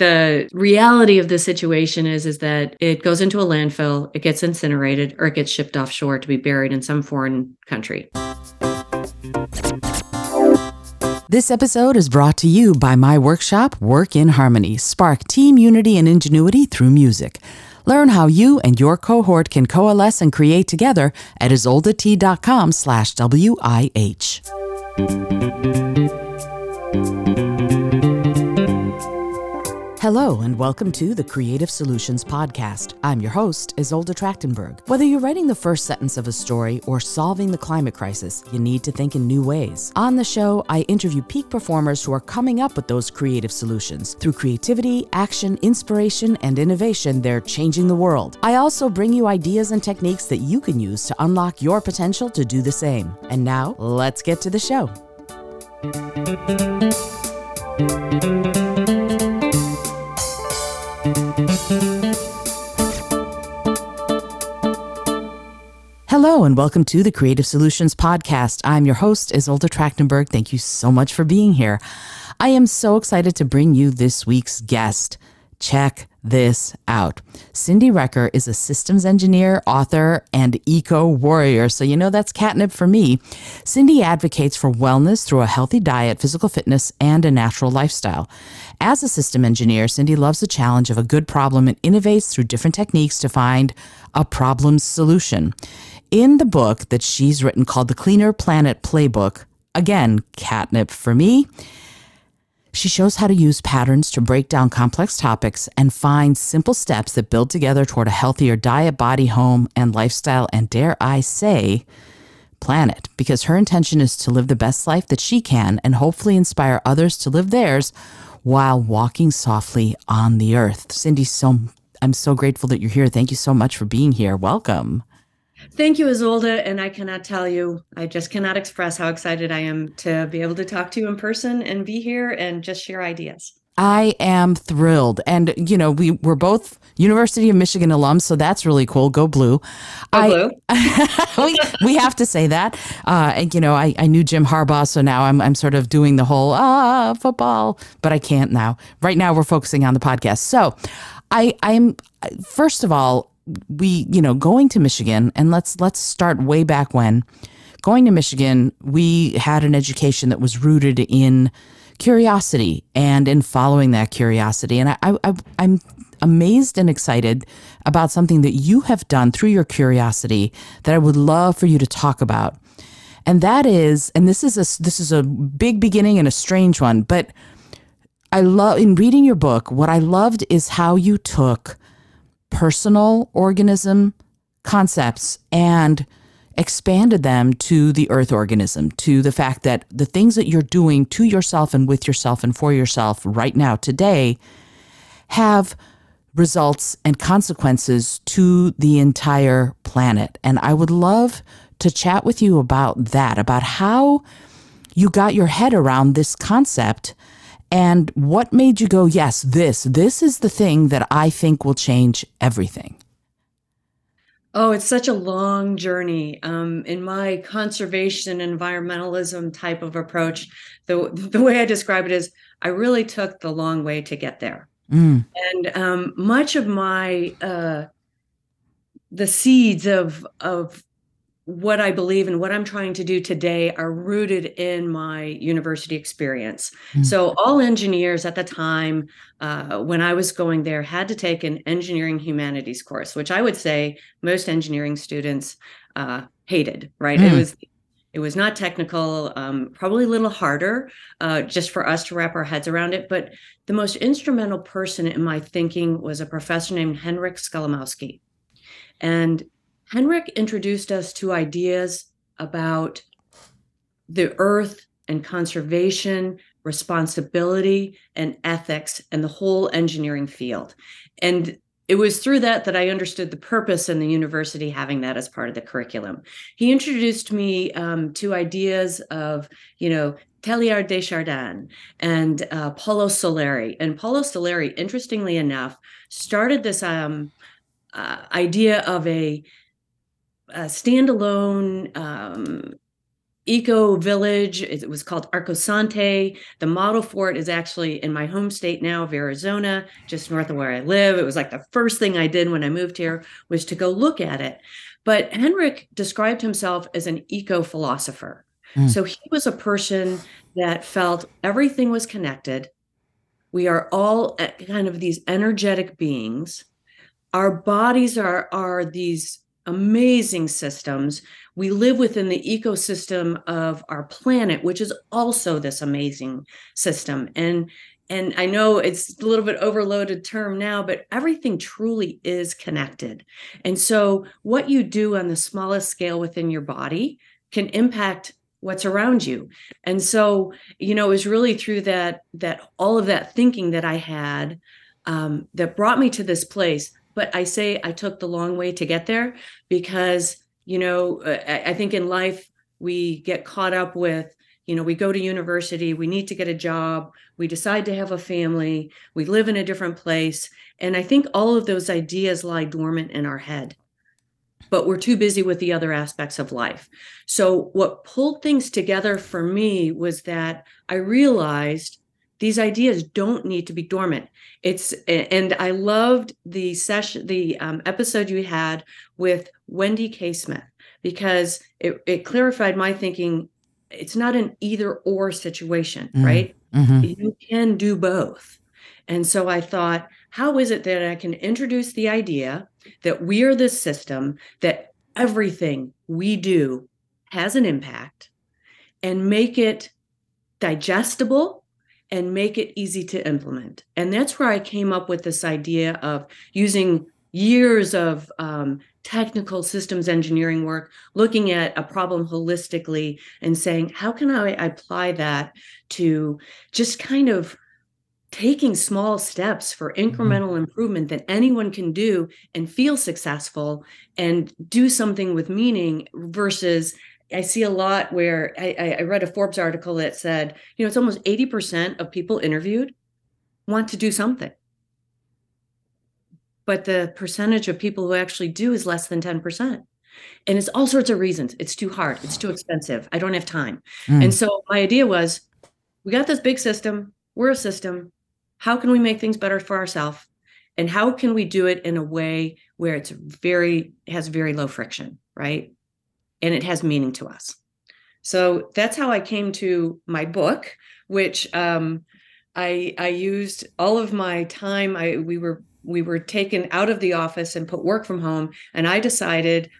the reality of the situation is is that it goes into a landfill, it gets incinerated, or it gets shipped offshore to be buried in some foreign country. This episode is brought to you by my workshop, Work in Harmony Spark Team Unity and Ingenuity through Music. Learn how you and your cohort can coalesce and create together at izoldat.com slash WIH. Hello, and welcome to the Creative Solutions Podcast. I'm your host, Izolda Trachtenberg. Whether you're writing the first sentence of a story or solving the climate crisis, you need to think in new ways. On the show, I interview peak performers who are coming up with those creative solutions. Through creativity, action, inspiration, and innovation, they're changing the world. I also bring you ideas and techniques that you can use to unlock your potential to do the same. And now, let's get to the show. Hello, and welcome to the Creative Solutions Podcast. I'm your host, Izolda Trachtenberg. Thank you so much for being here. I am so excited to bring you this week's guest. Check this out. Cyndi Recker is a systems engineer, author, and eco warrior. So, you know, that's catnip for me. Cyndi advocates for wellness through a healthy diet, physical fitness, and a natural lifestyle. As a system engineer, Cyndi loves the challenge of a good problem and innovates through different techniques to find a problem solution in the book that she's written called The Cleaner Planet Playbook, again, catnip for me, she shows how to use patterns to break down complex topics and find simple steps that build together toward a healthier diet, body, home, and lifestyle, and dare I say, planet, because her intention is to live the best life that she can and hopefully inspire others to live theirs while walking softly on the earth. Cyndi, so I'm so grateful that you're here. Thank you so much for being here. Welcome. Thank you, Izolda. And I cannot tell you, I just cannot express how excited I am to be able to talk to you in person and be here and just share ideas. I am thrilled. And, you know, we were both University of Michigan alums, so that's really cool. Go blue. Go I, blue. we, we have to say that. Uh, and, you know, I, I knew Jim Harbaugh, so now I'm, I'm sort of doing the whole ah, football, but I can't now. Right now, we're focusing on the podcast. So I, I'm, first of all, we, you know, going to Michigan, and let's let's start way back when. Going to Michigan, we had an education that was rooted in curiosity and in following that curiosity. And I, I, I'm amazed and excited about something that you have done through your curiosity that I would love for you to talk about. And that is, and this is a this is a big beginning and a strange one, but I love in reading your book, what I loved is how you took personal organism concepts and expanded them to the earth organism, to the fact that the things that you're doing to yourself and with yourself and for yourself right now, today, have results and consequences to the entire planet. And I would love to chat with you about that, about how you got your head around this concept and what made you go, yes, this, this is the thing that I think will change everything? Oh, it's such a long journey. Um, in my conservation environmentalism type of approach, the the way I describe it is, I really took the long way to get there. Mm. And um, much of my uh, the seeds of of what I believe and what I'm trying to do today are rooted in my university experience. Mm-hmm. So, all engineers at the time uh, when I was going there had to take an engineering humanities course, which I would say most engineering students uh, hated. Right? Mm-hmm. It mm. was it was not technical, um, probably a little harder uh, just for us to wrap our heads around it. But the most instrumental person in my thinking was a professor named Henryk Skolimowski. And Henryk introduced us to ideas about the earth and conservation, responsibility, and ethics, and the whole engineering field. And it was through that that I understood the purpose in the university having that as part of the curriculum. He introduced me um, to ideas of, you know, Teilhard de Chardin and uh, Paolo Soleri. And Paolo Soleri, interestingly enough, started this um, uh, idea of a a standalone um, eco village. It was called Arcosanti. The model for it is actually in my home state now of Arizona, just north of where I live. It was like the first thing I did when I moved here was to go look at it. But Henryk described himself as an eco philosopher. Mm. So he was a person that felt everything was connected. We are all kind of these energetic beings. Our bodies are are these amazing systems. We live within the ecosystem of our planet, which is also this amazing system. And and I know it's a little bit overloaded term now, but everything truly is connected. And so what you do on the smallest scale within your body can impact what's around you and so you know it was really through that that all of that thinking that i had um, that brought me to this place but i say i took the long way to get there because you know I, I think in life we get caught up with you know we go to university we need to get a job we decide to have a family we live in a different place and i think all of those ideas lie dormant in our head but we're too busy with the other aspects of life. So, what pulled things together for me was that I realized these ideas don't need to be dormant. It's and I loved the session, the um, episode you had with Wendy K. Smith because it, it clarified my thinking. It's not an either or situation, mm-hmm. right? Mm-hmm. You can do both. And so I thought, how is it that I can introduce the idea that we are this system, that everything we do has an impact, and make it digestible and make it easy to implement? And that's where I came up with this idea of using years of um, technical systems engineering work, looking at a problem holistically and saying, how can I apply that to just kind of taking small steps for mm-hmm. incremental improvement that anyone can do and feel successful and do something with meaning versus I see a lot where I, I read a Forbes article that said, you know, it's almost 80% of people interviewed want to do something. But the percentage of people who actually do is less than 10%. And it's all sorts of reasons. It's too hard. It's too expensive. I don't have time. Mm. And so my idea was we got this big system. We're a system how can we make things better for ourselves and how can we do it in a way where it's very has very low friction right and it has meaning to us so that's how i came to my book which um, i i used all of my time i we were we were taken out of the office and put work from home and i decided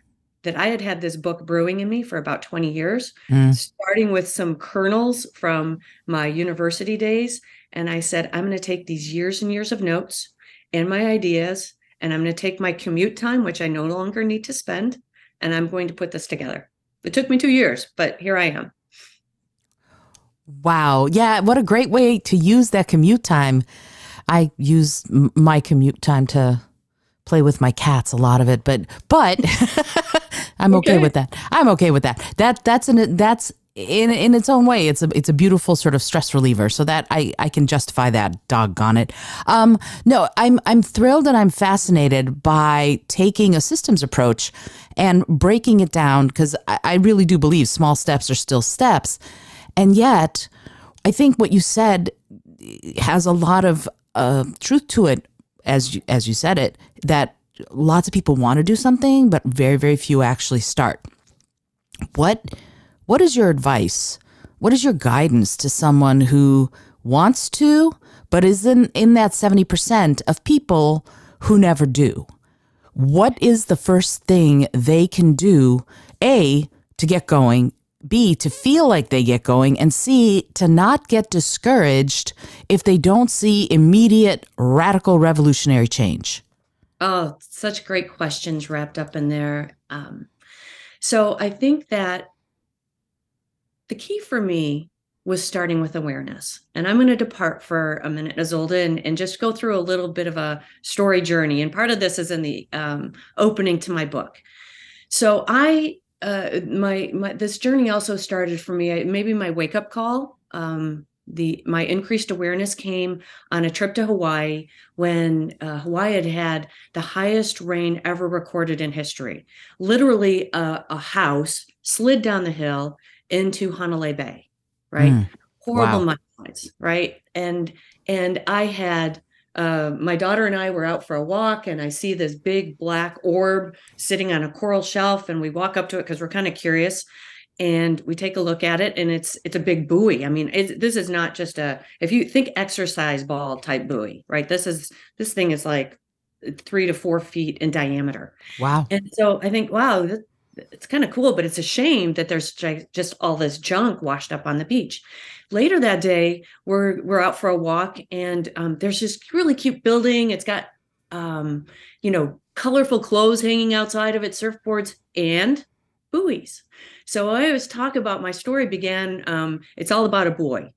that I had had this book brewing in me for about 20 years, mm. starting with some kernels from my university days and I said, I'm going to take these years and years of notes and my ideas, and I'm going to take my commute time, which I no longer need to spend, and I'm going to put this together. It took me two years, but here I am. Wow. Yeah. What a great way to use that commute time. I use my commute time to play with my cats a lot of it but but i'm okay. okay with that i'm okay with that that that's an that's in in its own way, it's a it's a beautiful sort of stress reliever. So that I I can justify that. Doggone it. Um, no, I'm I'm thrilled and I'm fascinated by taking a systems approach and breaking it down because I, I really do believe small steps are still steps, and yet I think what you said has a lot of uh, truth to it, as you, as you said it. That lots of people want to do something, but very very few actually start. What what is your advice? What is your guidance to someone who wants to, but is in, in that 70% of people who never do? What is the first thing they can do, A, to get going, B, to feel like they get going, and C, to not get discouraged if they don't see immediate radical revolutionary change? Oh, such great questions wrapped up in there. Um, so I think that the key for me was starting with awareness. And I'm going to depart for a minute, Izolda, and, and just go through a little bit of a story journey. And part of this is in the um, opening to my book. So I, uh, my, my, this journey also started for me, maybe my wake up call. Um, the my increased awareness came on a trip to Hawaii when uh, Hawaii had had the highest rain ever recorded in history. Literally, uh, a house slid down the hill into Hanalei Bay, right? Mm. Horrible Wow. mudslides, right? And and I had uh, my daughter and I were out for a walk, and I see this big black orb sitting on a coral shelf, and we walk up to it because we're kind of curious, and we take a look at it, and it's it's a big buoy. I mean, it, this is not just a if you think exercise ball type buoy, right? This is this thing is like three to four feet in diameter. Wow. And so I think, wow, that, it's kind of cool, but it's a shame that there's just all this junk washed up on the beach. Later that day, we're we're out for a walk, and um, there's this really cute building. It's got, um, you know, colorful clothes hanging outside of it, surfboards, and buoys. So I always talk about my story began. Um, it's all about a boy,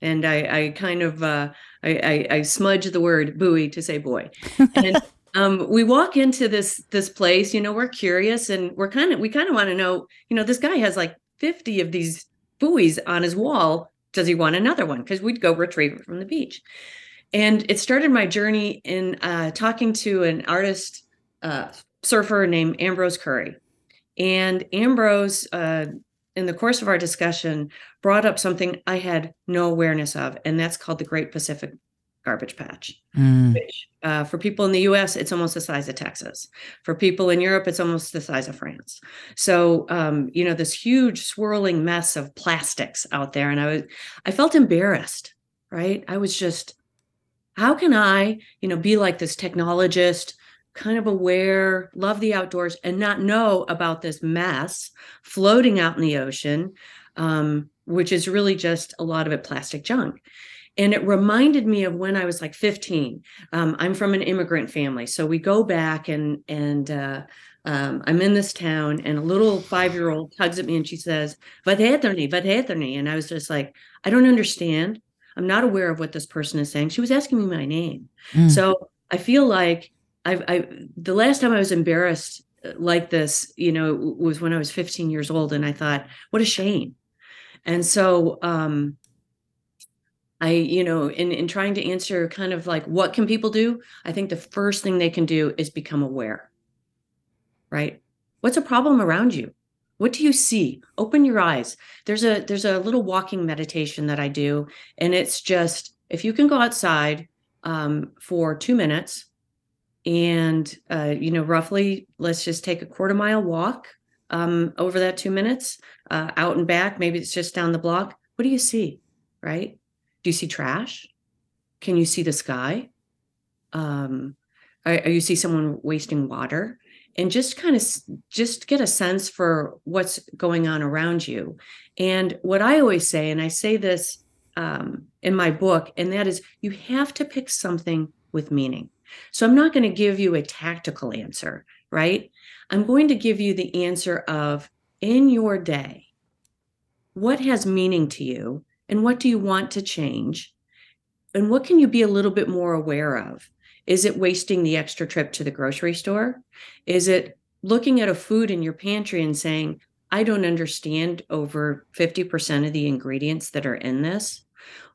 and I, I kind of uh, I, I, I smudge the word buoy to say boy. And um, we walk into this this place. You know, we're curious, and we're kind of we kind of want to know. You know, this guy has like fifty of these buoys on his wall. Does he want another one? Because we'd go retrieve it from the beach. And it started my journey in uh, talking to an artist uh, surfer named Ambrose Curry. And Ambrose, uh, in the course of our discussion, brought up something I had no awareness of, and that's called the Great Pacific Garbage Patch. Mm. Which, uh, for people in the U.S., it's almost the size of Texas. For people in Europe, it's almost the size of France. So, um, you know, this huge swirling mess of plastics out there, and I was, I felt embarrassed. Right? I was just, how can I, you know, be like this technologist? kind of aware, love the outdoors, and not know about this mess floating out in the ocean, um, which is really just a lot of it plastic junk. And it reminded me of when I was like 15. Um, I'm from an immigrant family, so we go back and and uh, um, I'm in this town, and a little five year old tugs at me and she says, "Vad heter ni? Vad? And I was just like, I don't understand. I'm not aware of what this person is saying. She was asking me my name, Mm. so I feel like I, I the last time I was embarrassed uh, like this, you know, was when I was 15 years old, and I thought, what a shame. And so, um, I, you know, in in trying to answer kind of like what can people do, I think the first thing they can do is become aware. Right? What's a problem around you? What do you see? Open your eyes. There's a there's a little walking meditation that I do, and it's just if you can go outside um, for two minutes and uh, you know roughly let's just take a quarter mile walk um, over that two minutes uh, out and back maybe it's just down the block what do you see right do you see trash? Can you see the sky? Um, or you see someone wasting water? And just kind of just get a sense for what's going on around you. And what i always say and i say this um, in my book and that is you have to pick something with meaning. So I'm not going to give you a tactical answer, right? I'm going to give you the answer of in your day, what has meaning to you and what do you want to change? And what can you be a little bit more aware of? Is it wasting the extra trip to the grocery store? Is it looking at a food in your pantry and saying, I don't understand over 50% of the ingredients that are in this?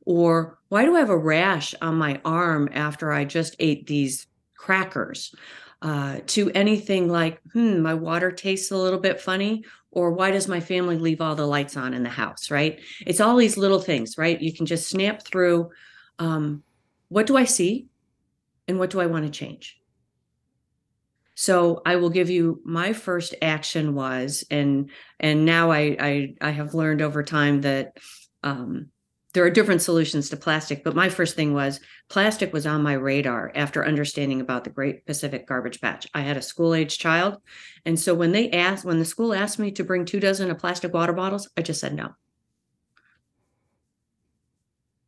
Or why do I have a rash on my arm after I just ate these crackers? Uh, to anything like, hmm, my water tastes a little bit funny, or why does my family leave all the lights on in the house, right? It's all these little things, right? You can just snap through um, what do I see and what do I want to change? So I will give you my first action was, and and now I I, I have learned over time that um, there are different solutions to plastic, but my first thing was plastic was on my radar after understanding about the Great Pacific Garbage Patch. I had a school age child. And so when they asked, when the school asked me to bring two dozen of plastic water bottles, I just said no.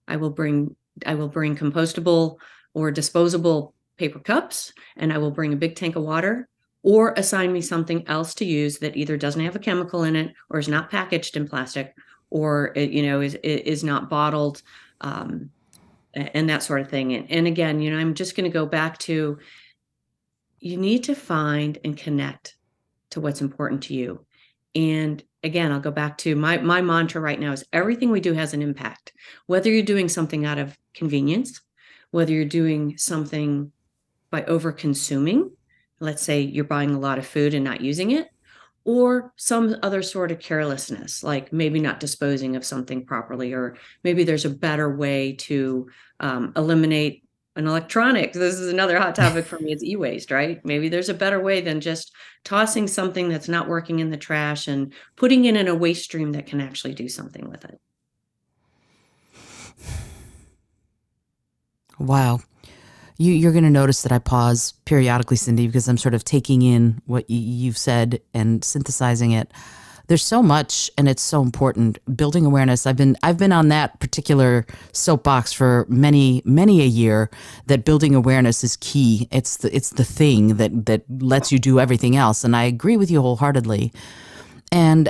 I will bring I will bring compostable or disposable paper cups and I will bring a big tank of water or assign me something else to use that either doesn't have a chemical in it or is not packaged in plastic or it, you know is is not bottled um, and that sort of thing. And, and again you know i'm just going to go back to you need to find and connect to what's important to you. And again i'll go back to my my mantra right now is everything we do has an impact. Whether you're doing something out of convenience whether you're doing something by over consuming let's say you're buying a lot of food and not using it or some other sort of carelessness, like maybe not disposing of something properly, or maybe there's a better way to um, eliminate an electronic. This is another hot topic for me. It's e-waste, right? Maybe there's a better way than just tossing something that's not working in the trash and putting it in a waste stream that can actually do something with it. Wow. You, you're going to notice that I pause periodically, Cyndi, because I'm sort of taking in what you've said and synthesizing it. There's so much, and it's so important. Building awareness. I've been I've been on that particular soapbox for many many a year. That building awareness is key. It's the it's the thing that that lets you do everything else. And I agree with you wholeheartedly. And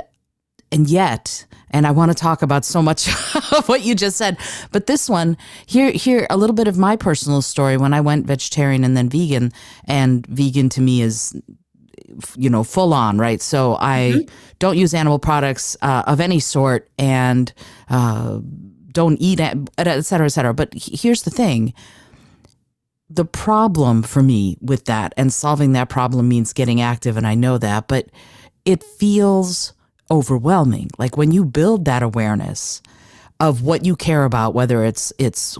and yet and i want to talk about so much of what you just said but this one here here a little bit of my personal story. When i went vegetarian and then vegan and vegan to me is you know full on right? So i mm-hmm. don't use animal products uh, of any sort and uh, don't eat et cetera et cetera but here's the thing. The problem for me with that and solving that problem means getting active and i know that but it feels overwhelming. Like when you build that awareness of what you care about, whether it's it's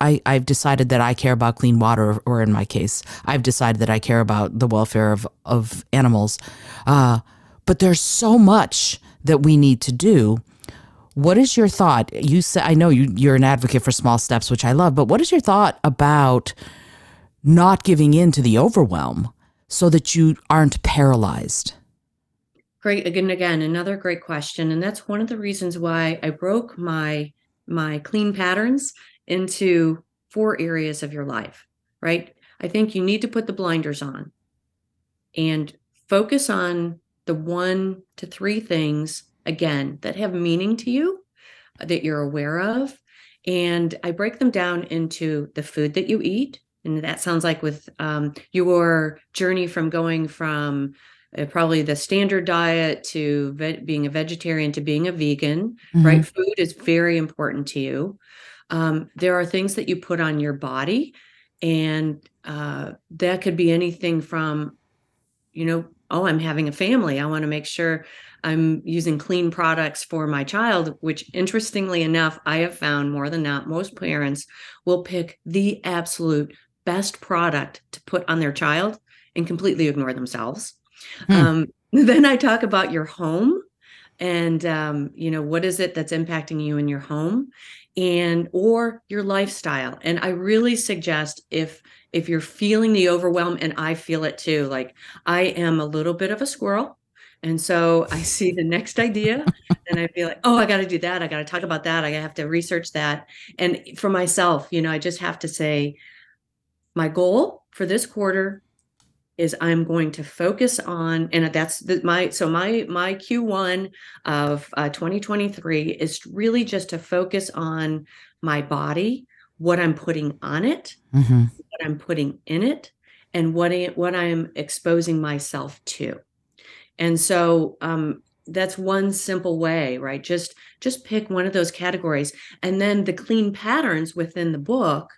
I, I've decided that I care about clean water, or in my case, I've decided that I care about the welfare of of animals. Uh, but there's so much that we need to do. What is your thought? You say I know you you're an advocate for small steps, which I love, but what is your thought about not giving in to the overwhelm so that you aren't paralyzed? Great. Again, again, another great question. And that's one of the reasons why I broke my my clean patterns into four areas of your life, right? I think you need to put the blinders on and focus on the one to three things again that have meaning to you that you're aware of and i break them down into the food that you eat and that sounds like with um, your journey from going from uh, probably the standard diet to ve- being a vegetarian to being a vegan, mm-hmm. right? Food is very important to you. Um, there are things that you put on your body, and uh, that could be anything from, you know, oh, I'm having a family. I want to make sure I'm using clean products for my child, which interestingly enough, I have found more than not, most parents will pick the absolute best product to put on their child and completely ignore themselves. Hmm. Um, then I talk about your home and um, you know what is it that's impacting you in your home and or your lifestyle. And i really suggest if if you're feeling the overwhelm and i feel it too like i am a little bit of a squirrel and so i see the next idea and i feel like oh i got to do that. I got to talk about that. I have to research that. And for myself you know i just have to say my goal for this quarter is I'm going to focus on, and that's the, my so my my Q1 of uh, 2023 is really just to focus on my body, what I'm putting on it, mm-hmm. what I'm putting in it, and what I, what I'm exposing myself to. And so um, that's one simple way, right? Just just pick one of those categories, and then the clean patterns within the book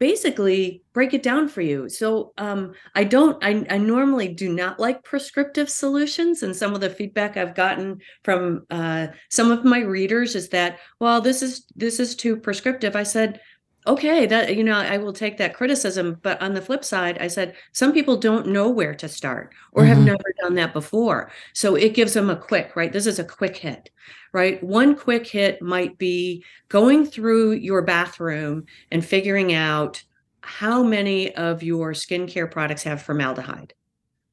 basically break it down for you. So um, I don't, I, I, normally do not like prescriptive solutions. And some of the feedback I've gotten from uh, some of my readers is that, well, this is this is too prescriptive. I said, okay that you know i will take that criticism but on the flip side i said some people don't know where to start or mm-hmm. have never done that before. So it gives them a quick right? This is a quick hit right? One quick hit might be going through your bathroom and figuring out how many of your skincare products have formaldehyde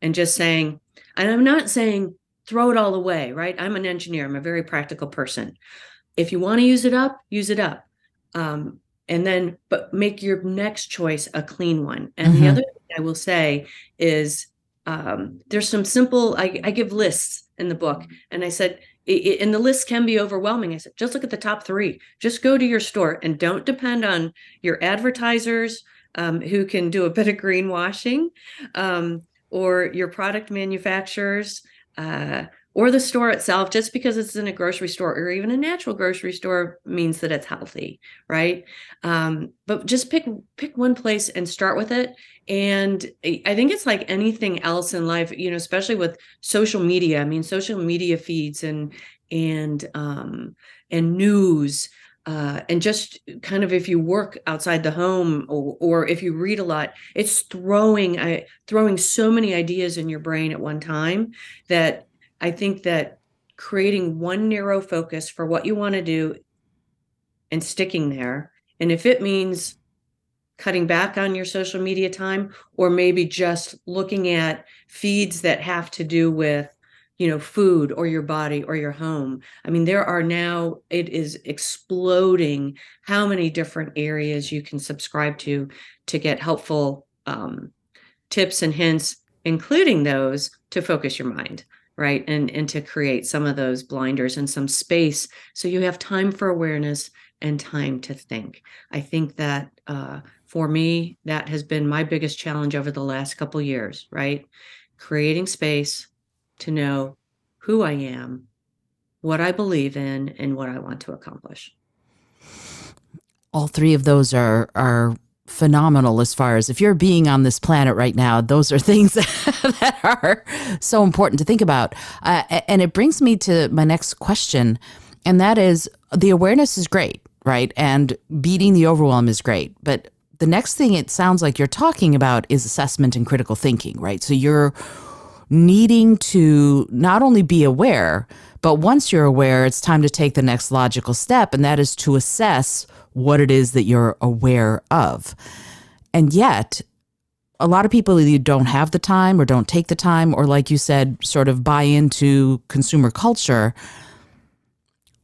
and just saying and i'm not saying throw it all away right? I'm an engineer. I'm a very practical person. If you want to use it up use it up. Um, and then but make your next choice a clean one. And mm-hmm. the other thing i will say is um, there's some simple I, I, give lists in the book. And i said it, and the list can be overwhelming. I said just look at the top three. Just go to your store and don't depend on your advertisers um, who can do a bit of greenwashing um, or your product manufacturers uh, or the store itself just because it's in a grocery store or even a natural grocery store means that it's healthy right? Um, but just pick pick one place and start with it. And i think it's like anything else in life you know especially with social media. I mean social media feeds and and um and news uh, and just kind of if you work outside the home or, or if you read a lot, it's throwing uh, throwing so many ideas in your brain at one time that I think that creating one narrow focus for what you want to do and sticking there, and if it means cutting back on your social media time or maybe just looking at feeds that have to do with you know food or your body or your home i mean there are now it is exploding how many different areas you can subscribe to to get helpful um, tips and hints including those to focus your mind right? And and to create some of those blinders and some space so you have time for awareness and time to think. I think that uh, for me that has been my biggest challenge over the last couple years right? Creating space to know who I am, what I believe in, and what I want to accomplish. All three of those are are phenomenal as far as if you're being on this planet right now those are things that are so important to think about. Uh, and it brings me to my next question and that is the awareness is great right? And beating the overwhelm is great. But the next thing it sounds like you're talking about is assessment and critical thinking right? So you're needing to not only be aware, but once you're aware, it's time to take the next logical step, and that is to assess what it is that you're aware of. And yet, a lot of people either don't have the time or don't take the time, or like you said, sort of buy into consumer culture.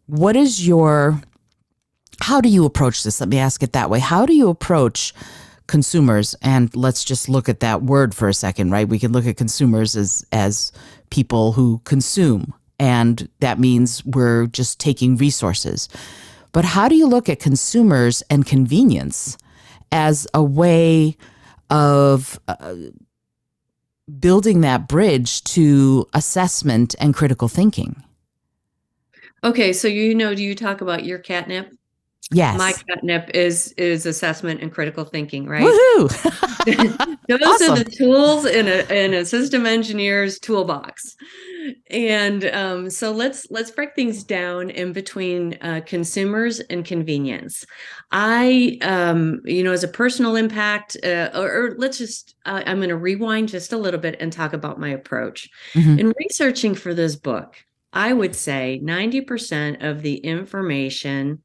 What is your, how do you approach this? Let me ask it that way. How do you approach consumers and let's just look at that word for a second right we can look at consumers as as people who consume and that means we're just taking resources but how do you look at consumers and convenience as a way of uh, building that bridge to assessment and critical thinking okay so you know do you talk about your catnip Yes. My catnip is is assessment and critical thinking, right? Woohoo! Those awesome. are the tools in a in a system engineer's toolbox. And um, so let's let's break things down in between uh, consumers and convenience. I, um, you know, as a personal impact, uh, or, or, let's just, uh, I'm going to rewind just a little bit and talk about my approach. Mm-hmm. In researching for this book, I would say 90% of the information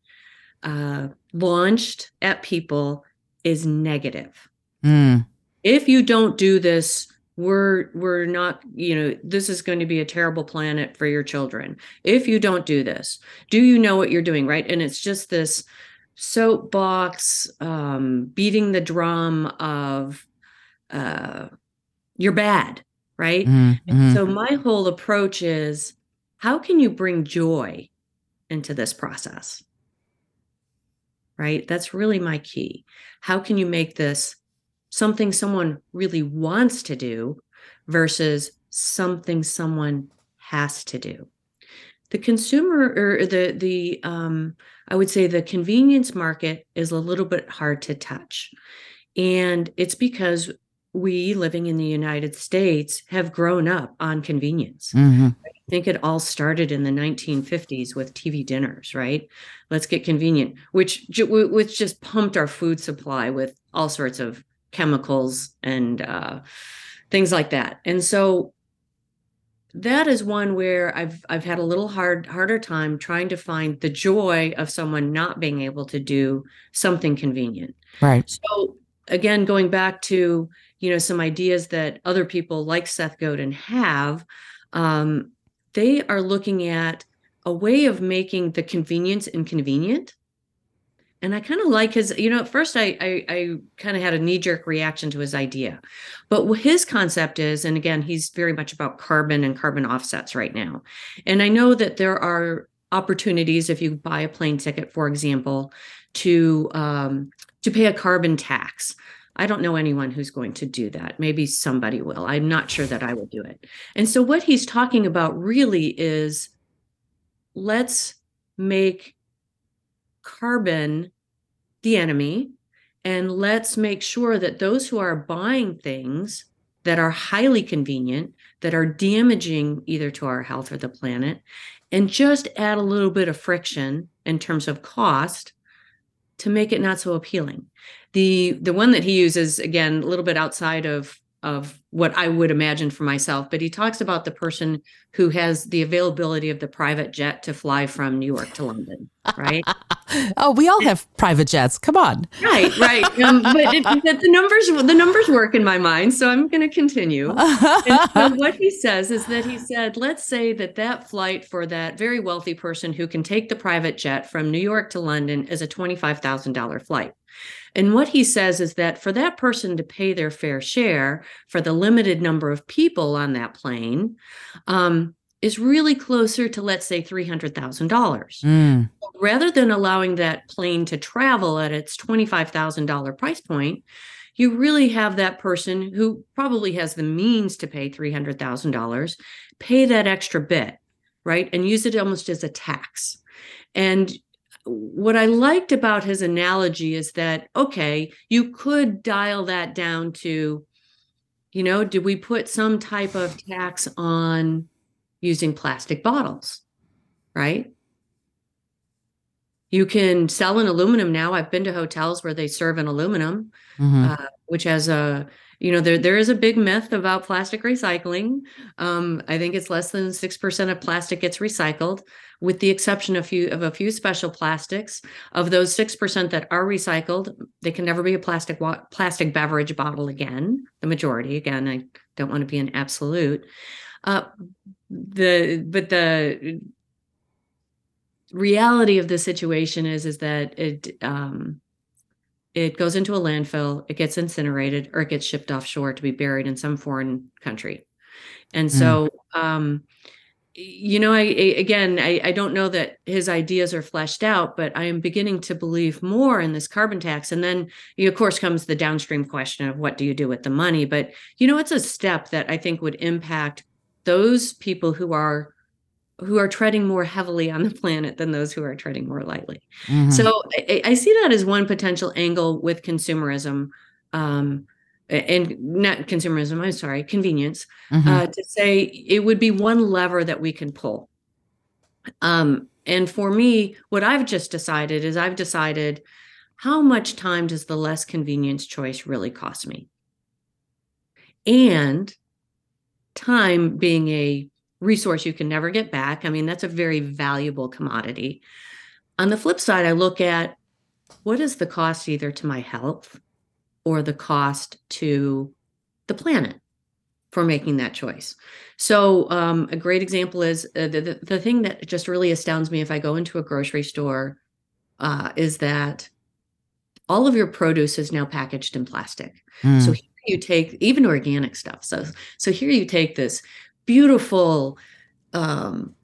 uh, launched at people is negative. Mm. If you don't do this, we're we're not you know this is going to be a terrible planet for your children if you don't do this do you know what you're doing right and it's just this soapbox um, beating the drum of uh, you're bad right mm-hmm. so my whole approach is how can you bring joy into this process right? That's really my key. How can you make this something someone really wants to do versus something someone has to do? The consumer or the the um, I would say the convenience market is a little bit hard to touch. And it's because we living in the United States have grown up on convenience. Mm-hmm. I think it all started in the 1950s with TV dinners, right? Let's get convenient, which which just pumped our food supply with all sorts of chemicals and uh, things like that. And so that is one where I've I've had a little hard harder time trying to find the joy of someone not being able to do something convenient. Right. So again, going back to you know some ideas that other people like Seth Godin have, um, they are looking at a way of making the convenience inconvenient. And I kind of like his, you know, at first I I, I kind of had a knee jerk reaction to his idea, but his concept is, and again, he's very much about carbon and carbon offsets right now. And I know that there are opportunities if you buy a plane ticket, for example, to um, to pay a carbon tax I don't know anyone who's going to do that. Maybe somebody will. I'm not sure that I will do it. And so, what he's talking about really is let's make carbon the enemy and let's make sure that those who are buying things that are highly convenient, that are damaging either to our health or the planet, and just add a little bit of friction in terms of cost to make it not so appealing. The the one that he uses again a little bit outside of of what I would imagine for myself, but he talks about the person who has the availability of the private jet to fly from New York to London, right? oh, we all have private jets. Come on. Right, right. Um, but it, the numbers the numbers work in my mind, so I'm going to continue. so what he says is that he said, let's say that that flight for that very wealthy person who can take the private jet from New York to London is a $25,000 flight. And what he says is that for that person to pay their fair share for the limited number of people on that plane um, is really closer to, let's say, $300,000. Mm. Rather than allowing that plane to travel at its $25,000 price point, you really have that person who probably has the means to pay $300,000 pay that extra bit, right? And use it almost as a tax. And what I liked about his analogy is that, okay, you could dial that down to, you know, do we put some type of tax on using plastic bottles, right? You can sell in aluminum now. I've been to hotels where they serve in aluminum, mm-hmm. uh, which has a you know there there is a big myth about plastic recycling. Um, i think it's less than 6% of plastic gets recycled with the exception of a few of a few special plastics. Of those 6% that are recycled they can never be a plastic wa- plastic beverage bottle again the majority. Again i don't want to be an absolute. Uh, the but the reality of the situation is is that it um, it goes into a landfill, it gets incinerated, or it gets shipped offshore to be buried in some foreign country. And so, mm. um, you know, I, I again, I, I, don't know that his ideas are fleshed out, but I am beginning to believe more in this carbon tax. And then, of course, comes the downstream question of what do you do with the money? But you know, it's a step that I think would impact those people who are who are treading more heavily on the planet than those who are treading more lightly. Mm-hmm. So I, I, see that as one potential angle with consumerism, um, and not consumerism. I'm sorry, convenience. Mm-hmm. Uh, to say it would be one lever that we can pull. Um, and for me, what I've just decided is I've decided how much time does the less convenience choice really cost me, and time being a resource you can never get back. I mean, that's a very valuable commodity. On the flip side, I look at what is the cost either to my health or the cost to the planet for making that choice. So, um, a great example is uh, the, the, the thing that just really astounds me if I go into a grocery store uh, is that all of your produce is now packaged in plastic. Mm. So you take even organic stuff. So so here you take this beautiful um,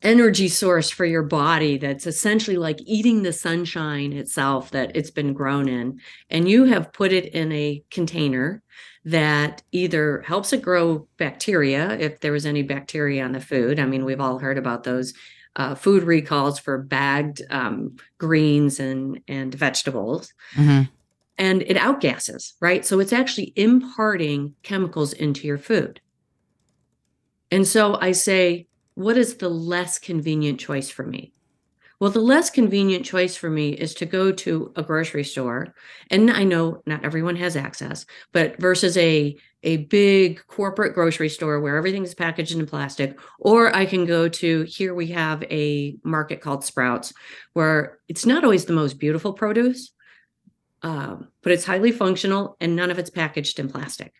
energy source for your body that's essentially like eating the sunshine itself that it's been grown in. And you have put it in a container that either helps it grow bacteria, if there was any bacteria on the food. I mean, we've all heard about those uh, food recalls for bagged um, greens and, and vegetables. Mm-hmm. And it outgasses, right? So it's actually imparting chemicals into your food. And so I say, what is the less convenient choice for me? Well, the less convenient choice for me is to go to a grocery store. And I know not everyone has access, but versus a, a big corporate grocery store where everything's packaged in plastic, or I can go to here we have a market called Sprouts, where it's not always the most beautiful produce, um, but it's highly functional and none of it's packaged in plastic.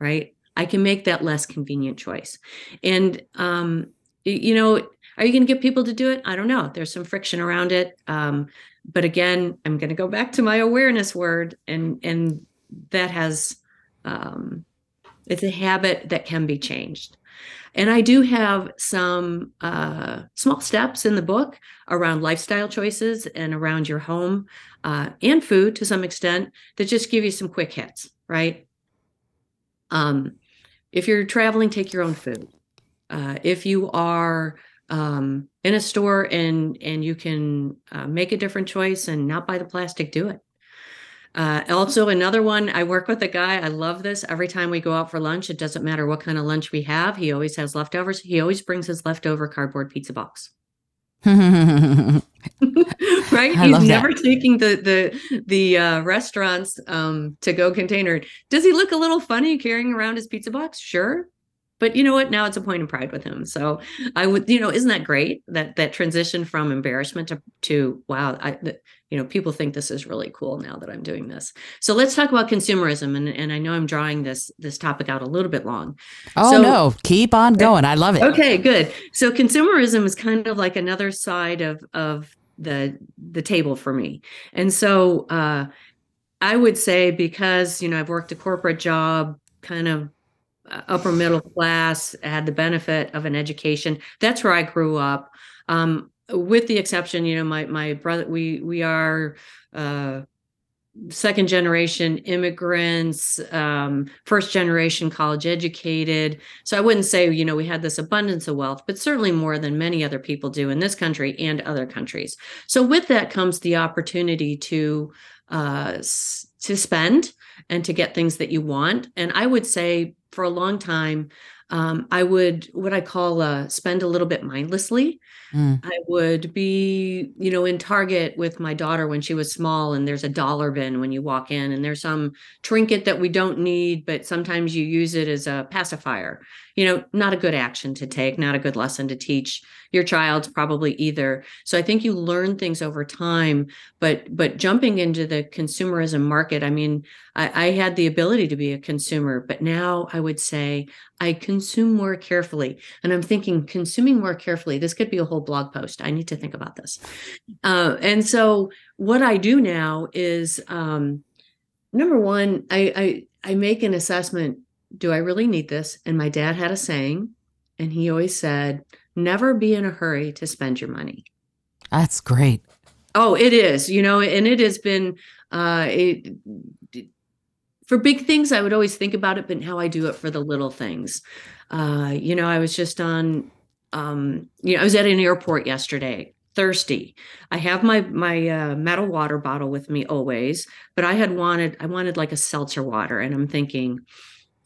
Right. I can make that less convenient choice. And, um, you know, are you going to get people to do it? I don't know. There's some friction around it. Um, but again, I'm going to go back to my awareness word, and and that has um, it's a habit that can be changed. And I do have some uh, small steps in the book around lifestyle choices and around your home uh, and food to some extent that just give you some quick hits, right? Um, if you're traveling, take your own food. Uh, if you are um, in a store and and you can uh, make a different choice and not buy the plastic, do it. Uh, also, another one, I work with a guy. I love this. Every time we go out for lunch, it doesn't matter what kind of lunch we have. He always has leftovers. He always brings his leftover cardboard pizza box. right? I He's never that. taking the the the uh, restaurant's um, to go container. Does he look a little funny carrying around his pizza box? Sure, but you know what? Now it's a point of pride with him. So I would, you know, isn't that great that that transition from embarrassment to to wow, I, you know, people think this is really cool now that I'm doing this. So let's talk about consumerism, and and I know I'm drawing this this topic out a little bit long. Oh So- no, keep on going. I love it. Okay, good. So consumerism is kind of like another side of of the the table for me. And so uh I would say because, you know, I've worked a corporate job, kind of upper middle class, had the benefit of an education. That's where I grew up. Um with the exception, you know, my my brother we we are uh second generation immigrants, um, first generation college educated. So I wouldn't say, you know, we had this abundance of wealth, but certainly more than many other people do in this country and other countries. So with that comes the opportunity to uh, to spend and to get things that you want. And I would say for a long time, um, I would what I call uh, spend a little bit mindlessly. Mm. I would be, you know, in Target with my daughter when she was small, and there's a dollar bin when you walk in, and there's some trinket that we don't need, but sometimes you use it as a pacifier. You know, not a good action to take, not a good lesson to teach your child probably either. So I think you learn things over time, but but jumping into the consumerism market, I mean, I, I had the ability to be a consumer, but now I would say I consume more carefully. And I'm thinking, consuming more carefully, this could be a whole blog post. I need to think about this. Uh, and so, what I do now is um, number one, I, I I make an assessment. Do I really need this? And my dad had a saying, and he always said, "Never be in a hurry to spend your money." That's great. Oh, it is, you know, and it has been uh it for big things I would always think about it, but now I do it for the little things. Uh, you know, I was just on um, you know, I was at an airport yesterday, thirsty. I have my my uh metal water bottle with me always, but I had wanted I wanted like a seltzer water, and I'm thinking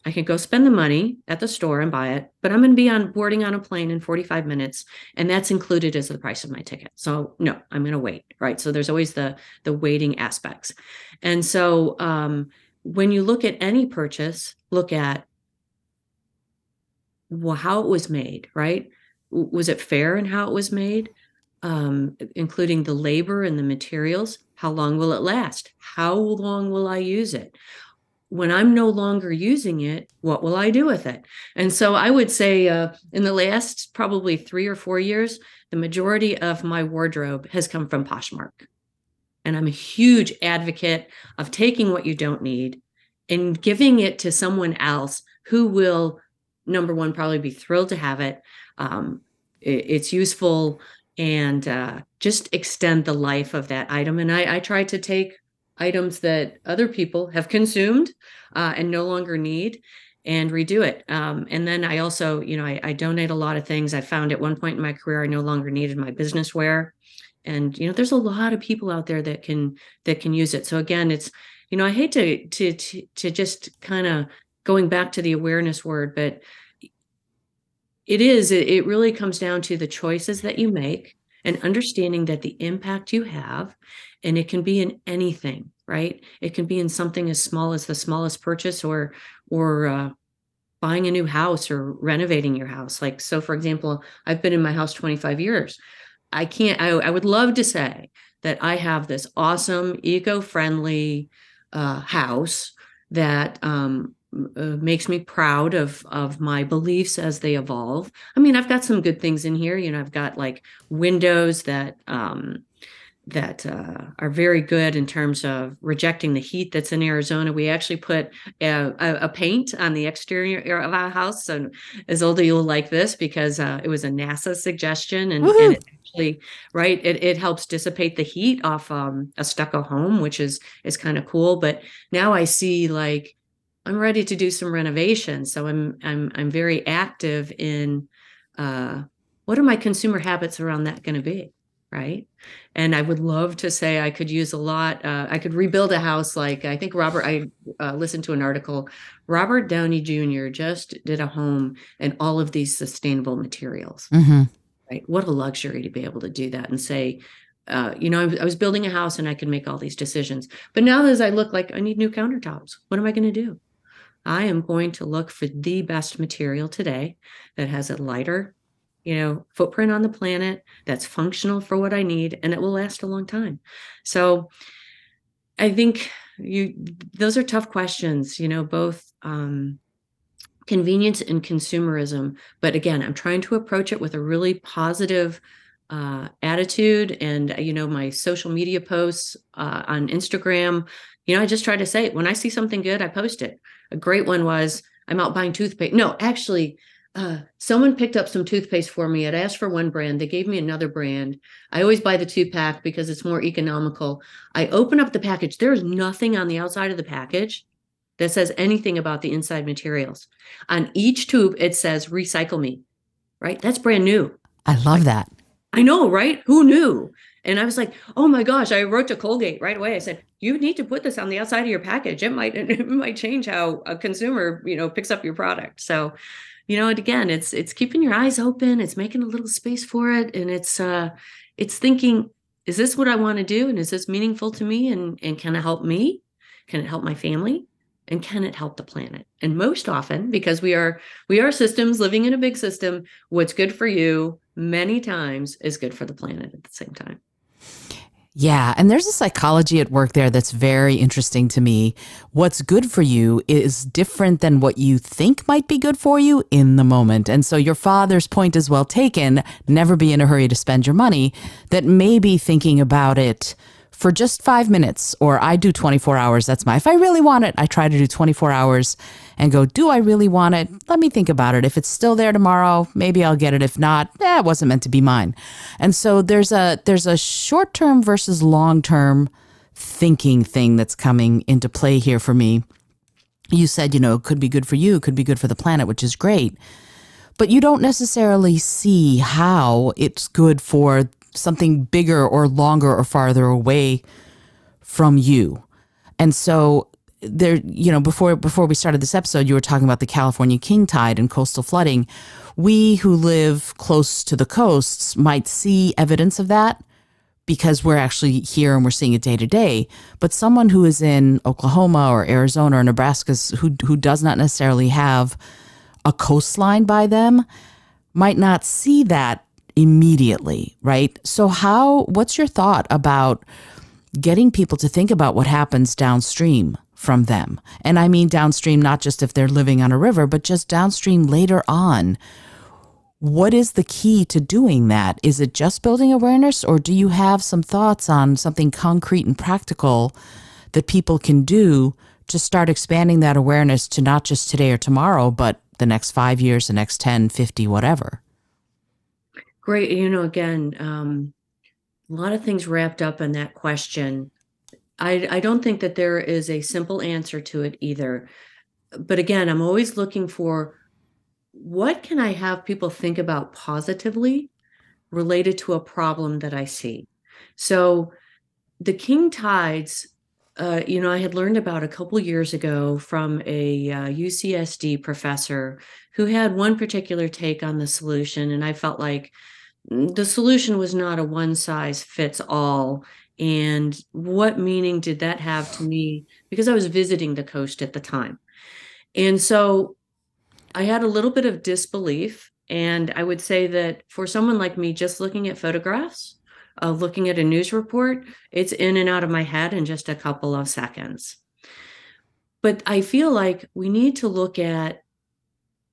I could go spend the money at the store and buy it, but I'm going to be on boarding on a plane in 45 minutes, and that's included as the price of my ticket. So no, I'm going to wait, right? So there's always the the waiting aspects, and so um, when you look at any purchase, look at well how it was made, right? Was it fair in how it was made, um, including the labor and the materials? How long will it last? How long will I use it? When I'm no longer using it, what will I do with it? And so I would say uh, in the last probably three or four years, the majority of my wardrobe has come from Poshmark. And I'm a huge advocate of taking what you don't need and giving it to someone else who will, number one, probably be thrilled to have it. Um, it- it's useful and uh, just extend the life of that item. And I, I try to take items that other people have consumed uh, and no longer need and redo it. Um, and then I also, you know, I, I donate a lot of things. I found at one point in my career I no longer needed my business wear. And you know, there's a lot of people out there that can that can use it. So again, it's you know, I hate to to to, to just kind of going back to the awareness word, but it is it, it really comes down to the choices that you make and understanding that the impact you have and it can be in anything right it can be in something as small as the smallest purchase or or uh, buying a new house or renovating your house like so for example i've been in my house 25 years i can't i, I would love to say that i have this awesome eco-friendly uh, house that um, uh, makes me proud of of my beliefs as they evolve. I mean, I've got some good things in here. You know, I've got like windows that um, that uh, are very good in terms of rejecting the heat that's in Arizona. We actually put a, a paint on the exterior of our house, and Izolda, you'll like this because uh, it was a NASA suggestion, and, and it actually right it, it helps dissipate the heat off um, a stucco home, which is is kind of cool. But now I see like I'm ready to do some renovations, so I'm I'm I'm very active in uh, what are my consumer habits around that going to be right and i would love to say i could use a lot uh, i could rebuild a house like i think robert i uh, listened to an article robert downey jr just did a home and all of these sustainable materials mm-hmm. right what a luxury to be able to do that and say uh, you know, I was, building a house and I could make all these decisions. But now, as I look like I need new countertops, what am I going to do? I am going to look for the best material today that has a lighter you know, footprint on the planet that's functional for what I need and it will last a long time. So I think you those are tough questions, you know, both um convenience and consumerism. But again, I'm trying to approach it with a really positive uh, attitude and you know my social media posts uh, on instagram you know i just try to say when i see something good i post it a great one was i'm out buying toothpaste no actually uh, someone picked up some toothpaste for me. I'd asked for one brand. They gave me another brand. I always buy the two pack because it's more economical. I open up the package. There's nothing on the outside of the package that says anything about the inside materials. On each tube, it says recycle me, right? That's brand new. I love that. I know, right? Who knew? And I was like, oh my gosh, I wrote to Colgate right away. I said, you need to put this on the outside of your package. It might it might change how a consumer, you know, picks up your product. So you know, and again, it's it's keeping your eyes open, it's making a little space for it, and it's uh it's thinking, is this what I want to do? And is this meaningful to me? And and can it help me? Can it help my family? And can it help the planet? And most often, because we are we are systems living in a big system, what's good for you many times is good for the planet at the same time. Yeah. And there's a psychology at work there that's very interesting to me. What's good for you is different than what you think might be good for you in the moment. And so your father's point is well taken. Never be in a hurry to spend your money, that maybe thinking about it for just five minutes, or I do 24 hours. That's my, if I really want it, I try to do 24 hours and go, do I really want it? Let me think about it. If it's still there tomorrow, maybe I'll get it. If not, eh, wasn't meant to be mine. And so there's a, there's a short term versus long term thinking thing that's coming into play here for me. You said, you know, it could be good for you, it could be good for the planet, which is great. But you don't necessarily see how it's good for something bigger or longer or farther away from you. And so there you know before before we started this episode you were talking about the California king tide and coastal flooding. We who live close to the coasts might see evidence of that because we're actually here and we're seeing it day to day. But someone who is in Oklahoma or Arizona or Nebraska who who does not necessarily have a coastline by them might not see that immediately, right? So how what's your thought about getting people to think about what happens downstream from them? And I mean downstream not just if they're living on a river, but just downstream later on. What is the key to doing that? Is it just building awareness or do you have some thoughts on something concrete and practical that people can do to start expanding that awareness to not just today or tomorrow, but the next 5 years, the next 10, 50, whatever? Great. You know, again, um, a lot of things wrapped up in that question. I, I don't think that there is a simple answer to it either. But again, I'm always looking for what can I have people think about positively related to a problem that I see. So the king tides, uh, you know, I had learned about a couple years ago from a uh, UCSD professor who had one particular take on the solution, and I felt like the solution was not a one size fits all. And what meaning did that have to me? Because I was visiting the coast at the time. And so I had a little bit of disbelief. And I would say that for someone like me, just looking at photographs, uh, looking at a news report, it's in and out of my head in just a couple of seconds. But I feel like we need to look at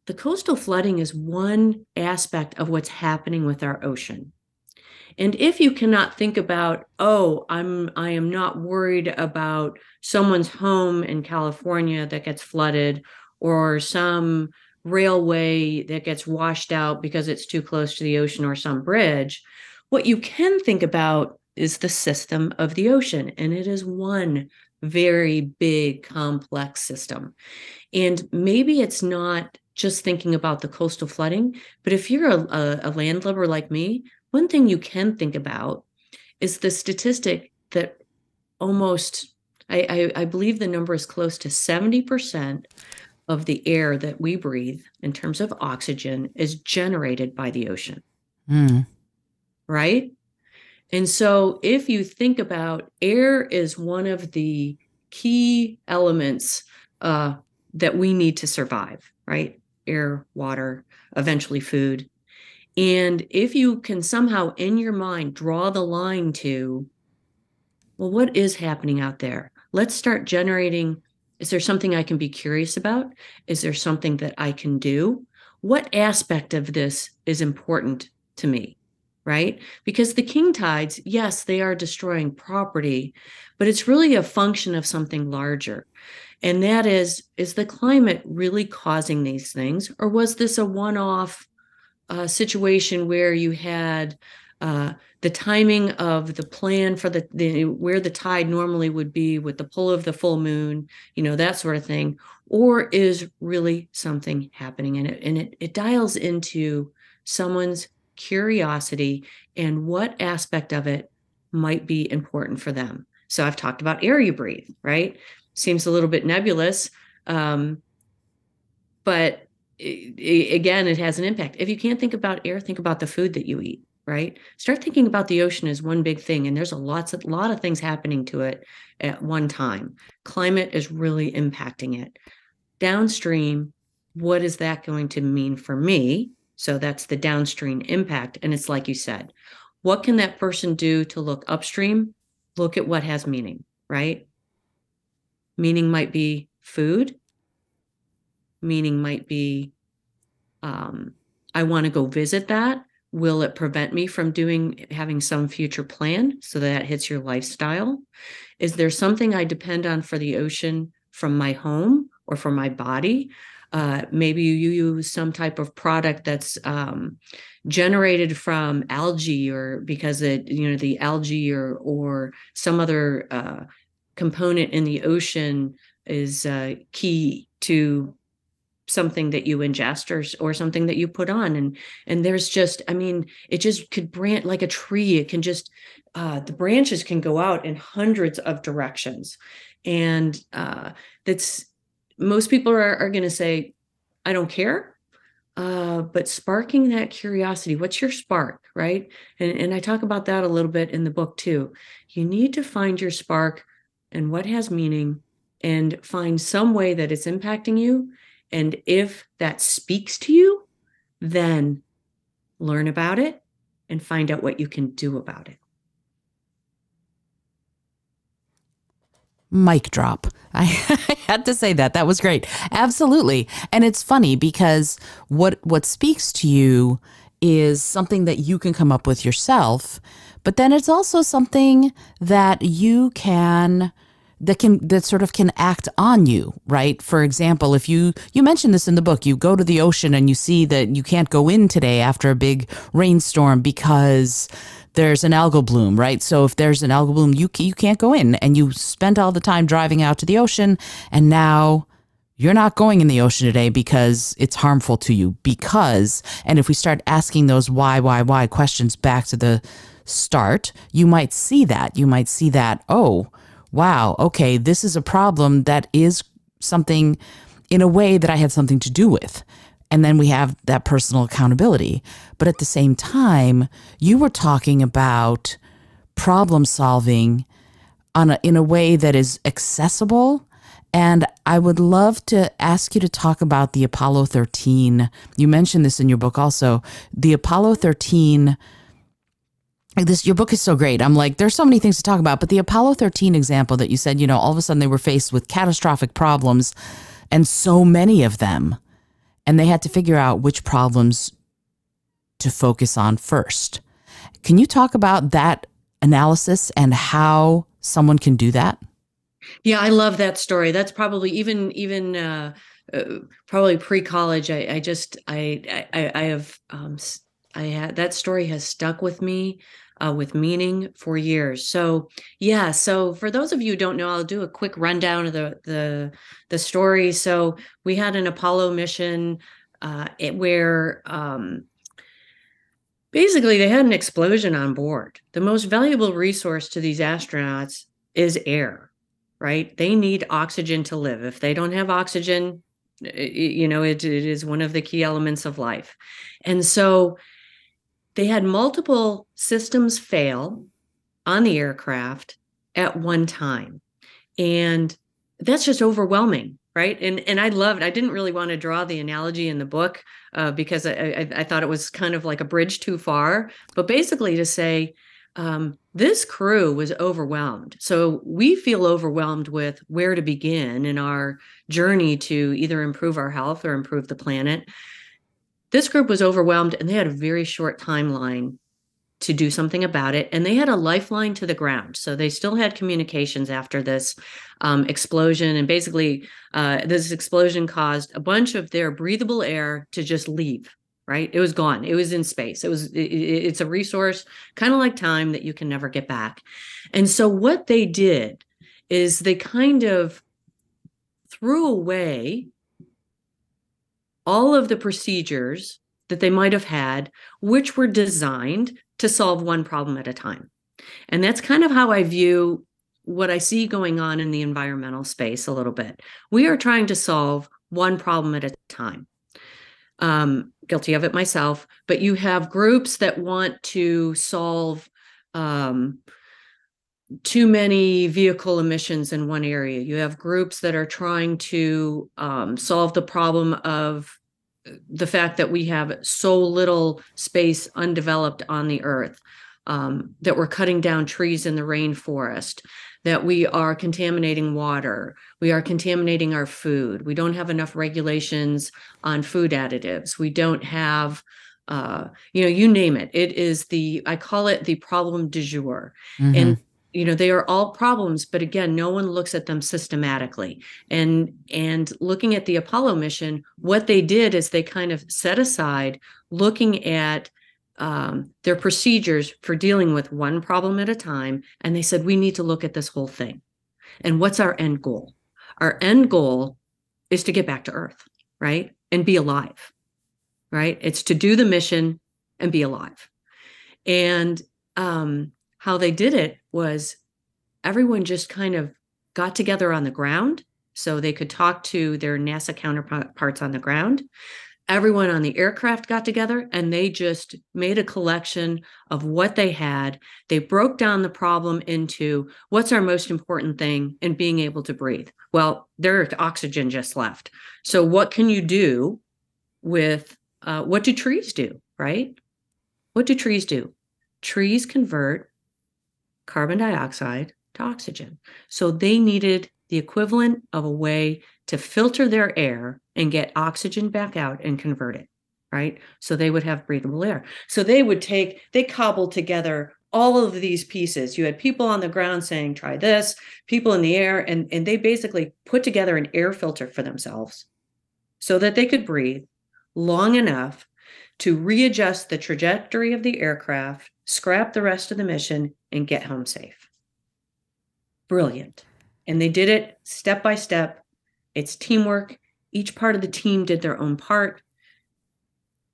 the coastal flooding is one aspect of what's happening with our ocean. And if you cannot think about, oh, I'm I am not worried about someone's home in California that gets flooded or some railway that gets washed out because it's too close to the ocean or some bridge, what you can think about is the system of the ocean. And it is one very big, complex system. And maybe it's not just thinking about the coastal flooding, but if you're a, a, a landlubber like me, one thing you can think about is the statistic that almost, I, I, I believe the number is close to 70% of the air that we breathe in terms of oxygen is generated by the ocean. Mm. Right? And so if you think about air is one of the key elements uh, that we need to survive, right? Air, water, eventually food. And if you can somehow in your mind draw the line to, well, what is happening out there? Let's start generating. Is there something I can be curious about? Is there something that I can do? What aspect of this is important to me? Right? Because the king tides, yes, they are destroying property, but it's really a function of something larger. And that is, is the climate really causing these things? Or was this a one off uh, situation where you had uh, the timing of the plan for the, the where the tide normally would be with the pull of the full moon, you know, that sort of thing, or is really something happening in it? And it, it dials into someone's curiosity and what aspect of it might be important for them. So I've talked about air you breathe, right? Seems a little bit nebulous. Um, but again, it has an impact. If you can't think about air, think about the food that you eat, right? Start thinking about the ocean as one big thing, and there's a lots of lot of things happening to it at one time. Climate is really impacting it. Downstream, what is that going to mean for me? So that's the downstream impact, and it's like you said, what can that person do to look upstream? Look at what has meaning, right? Meaning might be food meaning might be um, I want to go visit that. Will it prevent me from doing having some future plan so that hits your lifestyle? Is there something I depend on for the ocean from my home or from my body? Uh, maybe you use some type of product that's um, generated from algae or because it you know the algae or or some other uh, component in the ocean is uh, key to something that you ingest or or something that you put on. And and there's just i mean it just could branch like a tree it can just uh, the branches can go out in hundreds of directions. And uh, that's most people are, are going to say i don't care. Uh, but sparking that curiosity what's your spark right? And, and i talk about that a little bit in the book too. You need to find your spark and what has meaning and find some way that it's impacting you and if that speaks to you, then learn about it and find out what you can do about it. Mic drop. I, had to say that. That was great. Absolutely. And it's funny because what what speaks to you is something that you can come up with yourself, but then it's also something that you can that can that sort of can act on you right? For example if you you mentioned this in the book you go to the ocean and you see that you can't go in today after a big rainstorm because there's an algal bloom right? So if there's an algal bloom you you can't go in and you spent all the time driving out to the ocean and now you're not going in the ocean today because it's harmful to you because and if we start asking those why why why questions back to the start you might see that. You might see that oh wow, okay, this is a problem that is something in a way that I had something to do with. And then we have that personal accountability. But at the same time, you were talking about problem solving on a, in a way that is accessible. And I would love to ask you to talk about the Apollo 13. You mentioned this in your book also. The Apollo 13 this your book is so great. I'm like, there's so many things to talk about, but the Apollo 13 example that you said, you know, all of a sudden they were faced with catastrophic problems and so many of them, and they had to figure out which problems to focus on first. Can you talk about that analysis and how someone can do that? Yeah, I love that story. That's probably even even uh, uh, probably pre college. I, I just I I, I have um, I had that story has stuck with me uh, with meaning for years. So yeah, so for those of you who don't know, I'll do a quick rundown of the the the story. So we had an Apollo mission uh, it, where um, basically they had an explosion on board. The most valuable resource to these astronauts is air, right? They need oxygen to live. If they don't have oxygen, it, you know, it, it is one of the key elements of life. And so they had multiple systems fail on the aircraft at one time. And that's just overwhelming right? And and i loved i didn't really want to draw the analogy in the book uh, because I, I, I thought it was kind of like a bridge too far. But basically to say um, this crew was overwhelmed. So we feel overwhelmed with where to begin in our journey to either improve our health or improve the planet this group was overwhelmed and they had a very short timeline to do something about it. And they had a lifeline to the ground. So they still had communications after this um, explosion. And basically, uh, this explosion caused a bunch of their breathable air to just leave. Right, it was gone. It was in space. It was. It, it's a resource, kind of like time, that you can never get back. And so, what they did is they kind of threw away all of the procedures that they might have had, which were designed to solve one problem at a time. And that's kind of how I view what I see going on in the environmental space a little bit. We are trying to solve one problem at a time. Um, guilty of it myself, but you have groups that want to solve um, too many vehicle emissions in one area. You have groups that are trying to um, solve the problem of the fact that we have so little space undeveloped on the earth, um, that we're cutting down trees in the rainforest, that we are contaminating water, we are contaminating our food, we don't have enough regulations on food additives, we don't have uh, you know, you name it. It is the I call it the problem du jour. Mm-hmm. And you know they are all problems but again no one looks at them systematically. And and looking at the apollo mission what they did is they kind of set aside looking at um, their procedures for dealing with one problem at a time and they said we need to look at this whole thing. And what's our end goal? Our end goal is to get back to earth right and be alive right? It's to do the mission and be alive. And um, how they did it was everyone just kind of got together on the ground so they could talk to their NASA counterparts on the ground. Everyone on the aircraft got together and they just made a collection of what they had. They broke down the problem into what's our most important thing in being able to breathe. Well, there's oxygen just left. So, what can you do with uh, what do trees do, right? What do trees do? Trees convert carbon dioxide to oxygen. So they needed the equivalent of a way to filter their air and get oxygen back out and convert it, right? So they would have breathable air. So they would take, they cobbled together all of these pieces. You had people on the ground saying, try this, people in the air, and, and they basically put together an air filter for themselves so that they could breathe long enough to readjust the trajectory of the aircraft, scrap the rest of the mission, and get home safe. Brilliant. And they did it step by step. It's teamwork. Each part of the team did their own part.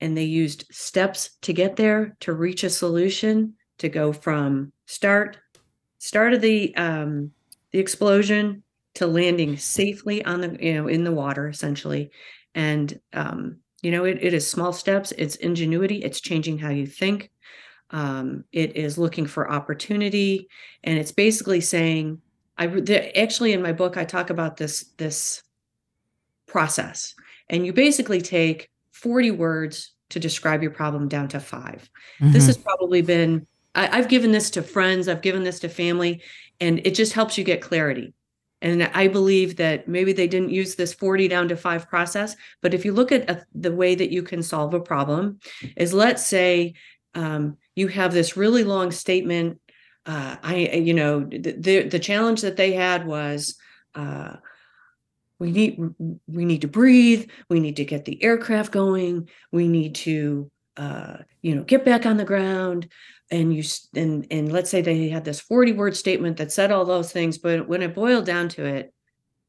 And they used steps to get there to reach a solution to go from start start of the um, the explosion to landing safely on the you know in the water essentially and um, you know it, it is small steps it's ingenuity it's changing how you think um, it is looking for opportunity, and it's basically saying, I the, actually in my book I talk about this this process, and you basically take 40 words to describe your problem down to 5 mm-hmm. This has probably been I, I've given this to friends, I've given this to family, and it just helps you get clarity. And I believe that maybe they didn't use this 40 down to five process, but if you look at a, the way that you can solve a problem, is let's say um, you have this really long statement. Uh, I, you know, the, the, the challenge that they had was uh, we need we need to breathe. We need to get the aircraft going. We need to, uh, you know, get back on the ground. And you and and let's say they had this forty word statement that said all those things, but when it boiled down to it,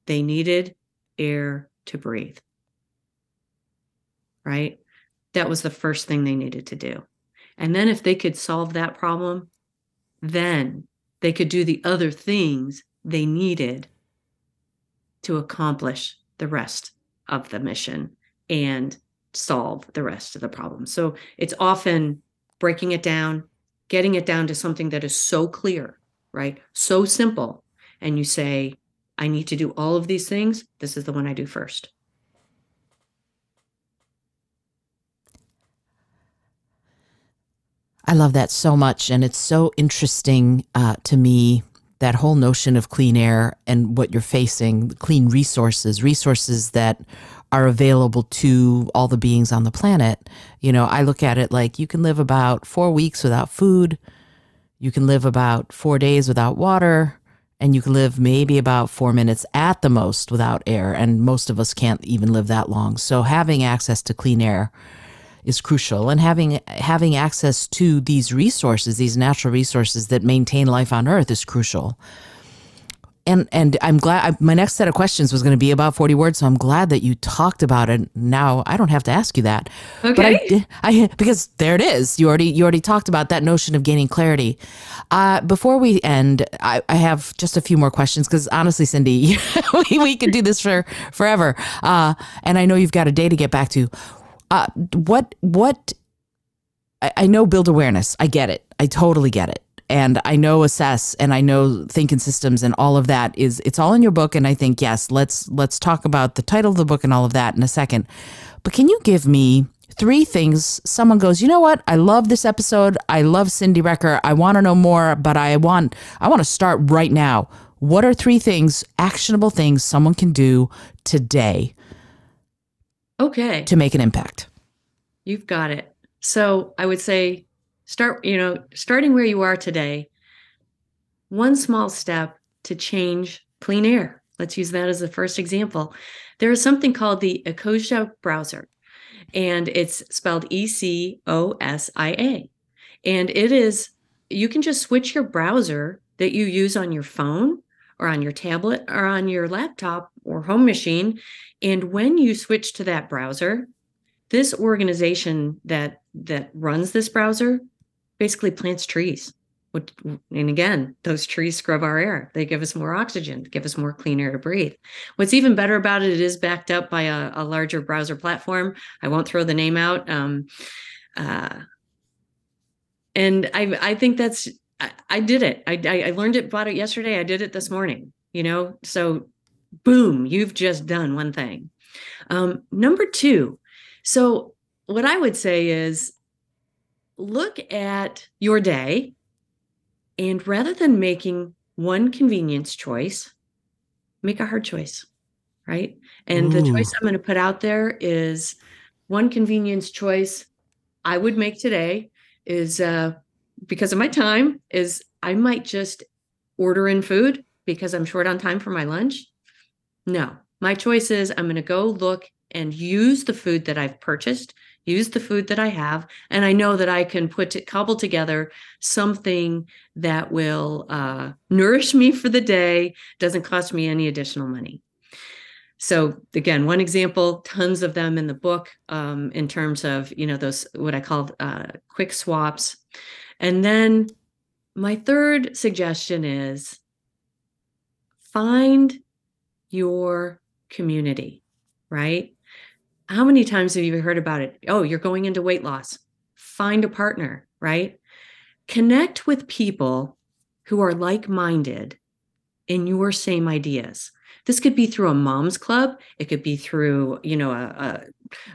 they needed air to breathe. Right. That was the first thing they needed to do. And then if they could solve that problem, then they could do the other things they needed to accomplish the rest of the mission and solve the rest of the problem. So it's often breaking it down, getting it down to something that is so clear, right? So simple. And you say, I need to do all of these things. This is the one I do first. I love that so much. And it's so interesting uh, to me that whole notion of clean air and what you're facing, clean resources, resources that are available to all the beings on the planet. You know, I look at it like you can live about four weeks without food, you can live about four days without water, and you can live maybe about four minutes at the most without air. And most of us can't even live that long. So having access to clean air is crucial. And having having access to these resources these natural resources that maintain life on earth is crucial. And and I'm glad I, my next set of questions was going to be about 40 words so I'm glad that you talked about it. Now I don't have to ask you that. Okay. but I, I because there it is. You already you already talked about that notion of gaining clarity. Uh, before we end I, I have just a few more questions because honestly Cyndi we, we could do this for forever. Uh, and I know you've got a day to get back to uh, what what I, I know build awareness. I get it. I totally get it. And I know assess and I know thinking systems and all of that is it's all in your book. And I think yes, let's let's talk about the title of the book and all of that in a second. But can you give me three things someone goes you know what i love this episode i love cyndi recker i want to know more but i want i want to start right now what are three things actionable things someone can do today Okay. To make an impact. You've got it. So I would say start, you know, starting where you are today, one small step to change clean air. Let's use that as the first example. There is something called the Ecosia browser, and it's spelled E C O S I A. And it is, you can just switch your browser that you use on your phone or on your tablet or on your laptop or home machine. And when you switch to that browser, this organization that that runs this browser basically plants trees. And again, those trees scrub our air. They give us more oxygen, give us more clean air to breathe. What's even better about it, it is backed up by a, a larger browser platform. I won't throw the name out. Um, uh, and I, I think that's I, I did it. I, I learned it about it yesterday. I did it this morning. You know, so boom, you've just done one thing. Um, number two, so what I would say is look at your day and rather than making one convenience choice, make a hard choice, right? And Ooh. the choice I'm going to put out there is one convenience choice I would make today is uh, because of my time is I might just order in food because I'm short on time for my lunch. No, my choice is I'm going to go look and use the food that I've purchased, use the food that I have, and I know that I can put to, cobble together something that will uh, nourish me for the day, doesn't cost me any additional money. So again, one example, tons of them in the book um, in terms of you know those what I call uh, quick swaps. And then my third suggestion is find your community, right? How many times have you heard about it? Oh, you're going into weight loss. Find a partner, right? Connect with people who are like minded in your same ideas. This could be through a mom's club. It could be through, you know, a, a,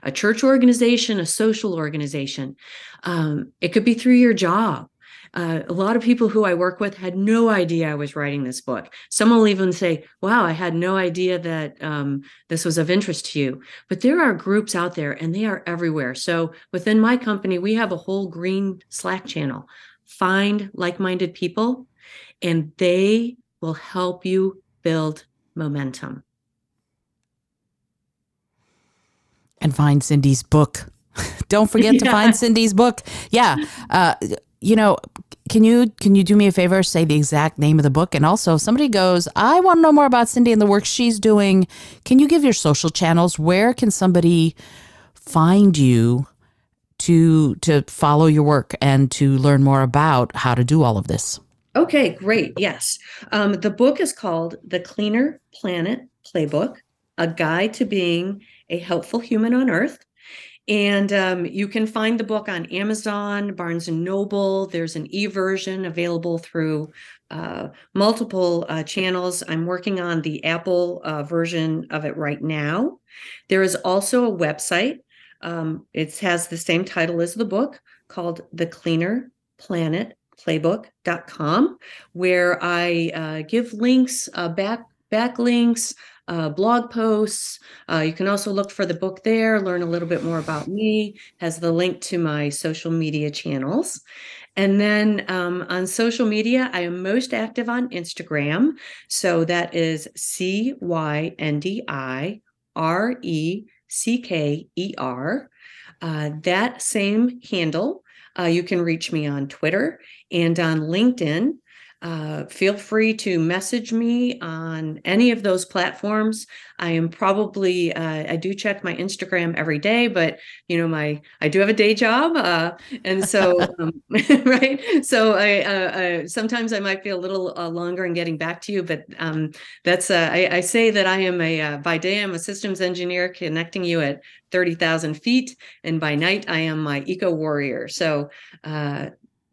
a church organization, a social organization. Um, it could be through your job. Uh, a lot of people who I work with had no idea I was writing this book. Some will even say, Wow, I had no idea that um, this was of interest to you. But there are groups out there and they are everywhere. So within my company, we have a whole green Slack channel. Find like minded people, and they will help you build momentum. And find Cyndi's book. Don't forget yeah. to find Cyndi's book. Yeah. Uh, you know, can you can you do me a favor? Say the exact name of the book. And also if somebody goes i want to know more about cyndi and the work she's doing can you give your social channels? Where can somebody find you to to follow your work and to learn more about how to do all of this? Okay great yes. Um, the book is called the cleaner planet playbook a guide to being a helpful human on earth and um, you can find the book on Amazon, Barnes and Noble. There's an e version available through uh, multiple uh, channels. I'm working on the Apple uh, version of it right now. There is also a website. Um, it has the same title as the book called The Cleaner Planet Playbook.com, where I uh, give links, uh, back backlinks, uh, blog posts. Uh, you can also look for the book there, learn a little bit more about me, has the link to my social media channels. And then um, on social media, I am most active on Instagram. So that is C Y N D I R E C K E R. Uh, that same handle, uh, you can reach me on Twitter and on LinkedIn uh, feel free to message me on any of those platforms. I am probably uh, I do check my Instagram every day, but you know my I do have a day job, uh, and so um, right. So I uh, sometimes I might be a little uh, longer in getting back to you, but um, that's uh, I, I, say that I am a by day I'm a systems engineer connecting you at thirty thousand feet, and by night I am my eco warrior. So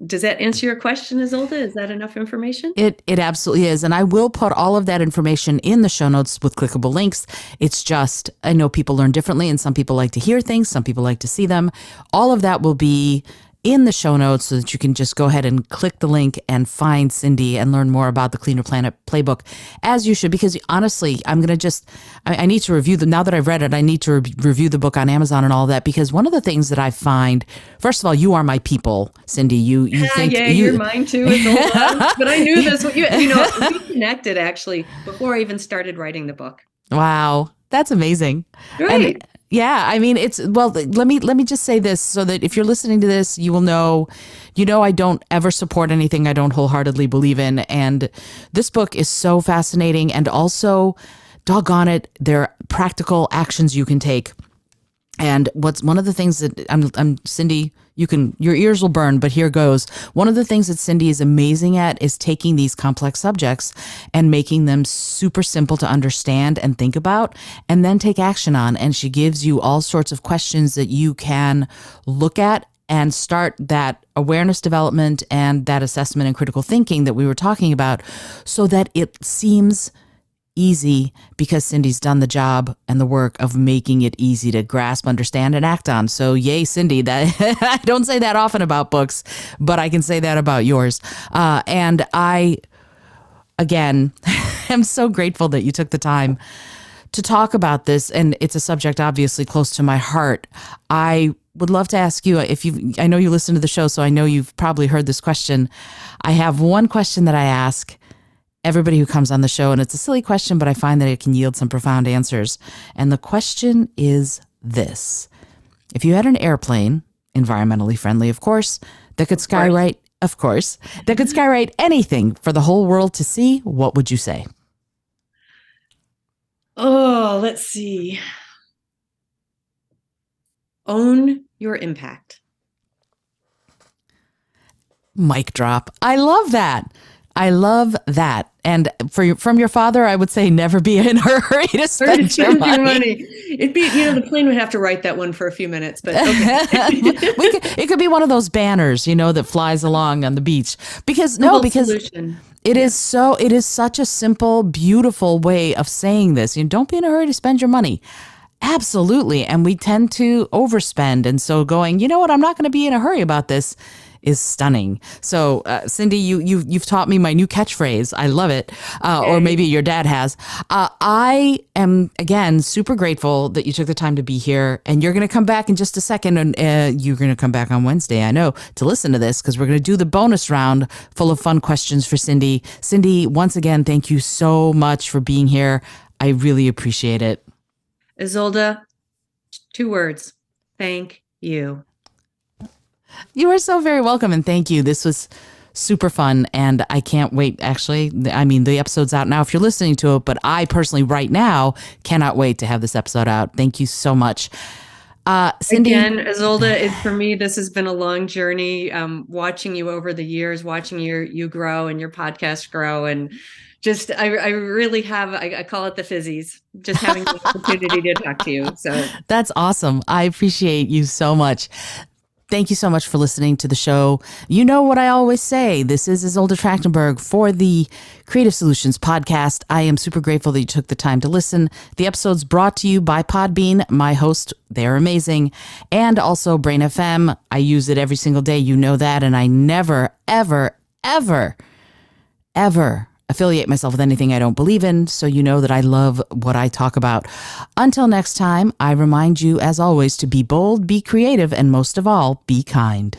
does that answer your question, Izolda? Is that enough information? It it absolutely is, and I will put all of that information in the show notes with clickable links. It's just I know people learn differently, and some people like to hear things, some people like to see them. All of that will be in the show notes so that you can just go ahead and click the link and find Cyndi and learn more about the Cleaner Planet playbook as you should. Because honestly, I'm going to just, I, I, need to review the, now that I've read it, I need to re- review the book on Amazon and all that. Because one of the things that I find, first of all, you are my people, Cyndi. You, you yeah, think yeah, you, are mine too. but I knew this, you, you know, we connected actually before I even started writing the book. Wow. That's amazing. Right. And, yeah, I mean it's well let me let me just say this so that if you're listening to this you will know you know I don't ever support anything I don't wholeheartedly believe in and this book is so fascinating and also doggone it there are practical actions you can take. And what's one of the things that I'm I'm Cyndi you can your ears will burn but here goes. One of the things that cyndi is amazing at is taking these complex subjects and making them super simple to understand and think about and then take action on. And she gives you all sorts of questions that you can look at and start that awareness development and that assessment and critical thinking that we were talking about so that it seems easy because Cyndi's done the job and the work of making it easy to grasp, understand, and act on. So, yay, Cyndi! That I don't say that often about books, but I can say that about yours. Uh, and I, again, am so grateful that you took the time to talk about this, and it's a subject obviously close to my heart. I would love to ask you if you I know you listen to the show so I know you've probably heard this question. I have one question that I ask everybody who comes on the show. And it's a silly question, but I find that it can yield some profound answers. And the question is this If you had an airplane, environmentally friendly, of course, that could skywrite, of course, that could skywrite anything for the whole world to see, what would you say? Oh, let's see. Own your impact. Mic drop. I love that. I love that. And for from your father, I would say never be in a hurry to spend, spend your, money. money. It'd be, you know, the plane would have to write that one for a few minutes, but okay. could, it could be one of those banners, you know, that flies along on the beach. Because no, because solution. it yeah. is so, it is such a simple, beautiful way of saying this. You know, don't be in a hurry to spend your money. Absolutely. And we tend to overspend. And so going, you know what, I'm not going to be in a hurry about this is stunning. So, uh, Cyndi, you you you've taught me my new catchphrase. I love it. Uh, or maybe your dad has. Uh, I am again super grateful that you took the time to be here, and you're going to come back in just a second, and uh, you're going to come back on Wednesday. I know to listen to this because we're going to do the bonus round full of fun questions for Cyndi. Cyndi, once again, thank you so much for being here. I really appreciate it. Izolda, two words. Thank you. You are so very welcome and thank you. This was super fun and I can't wait. Actually, I mean, the episode's out now if you're listening to it, but I personally, right now, cannot wait to have this episode out. Thank you so much. Uh, Cyndi. Again, Izolda, it, for me, this has been a long journey. Um, watching you over the years, watching your you grow and your podcast grow, and just I, I really have I, I, call it the fizzies. Just having the opportunity to talk to you. So that's awesome. I appreciate you so much. Thank you so much for listening to the show. You know what I always say. This is Izolda Trachtenberg for the Creative Solutions podcast. I am super grateful that you took the time to listen. The episode's brought to you by Podbean, my host. They're amazing. And also Brain FM. I use it every single day. You know that. And I never, ever, ever, ever affiliate myself with anything I don't believe in, so you know that I love what I talk about. Until next time, I remind you, as always, to be bold, be creative, and most of all, be kind.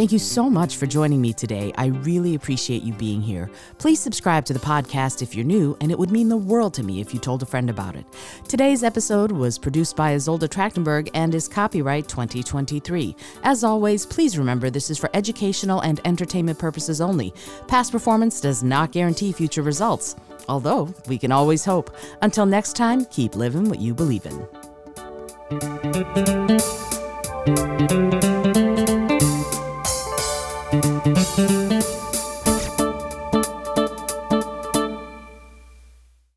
Thank you so much for joining me today. I really appreciate you being here. Please subscribe to the podcast if you're new, and it would mean the world to me if you told a friend about it. Today's episode was produced by Izolda Trachtenberg and is copyright 2023. As always, please remember this is for educational and entertainment purposes only. Past performance does not guarantee future results, although we can always hope. Until next time, keep living what you believe in.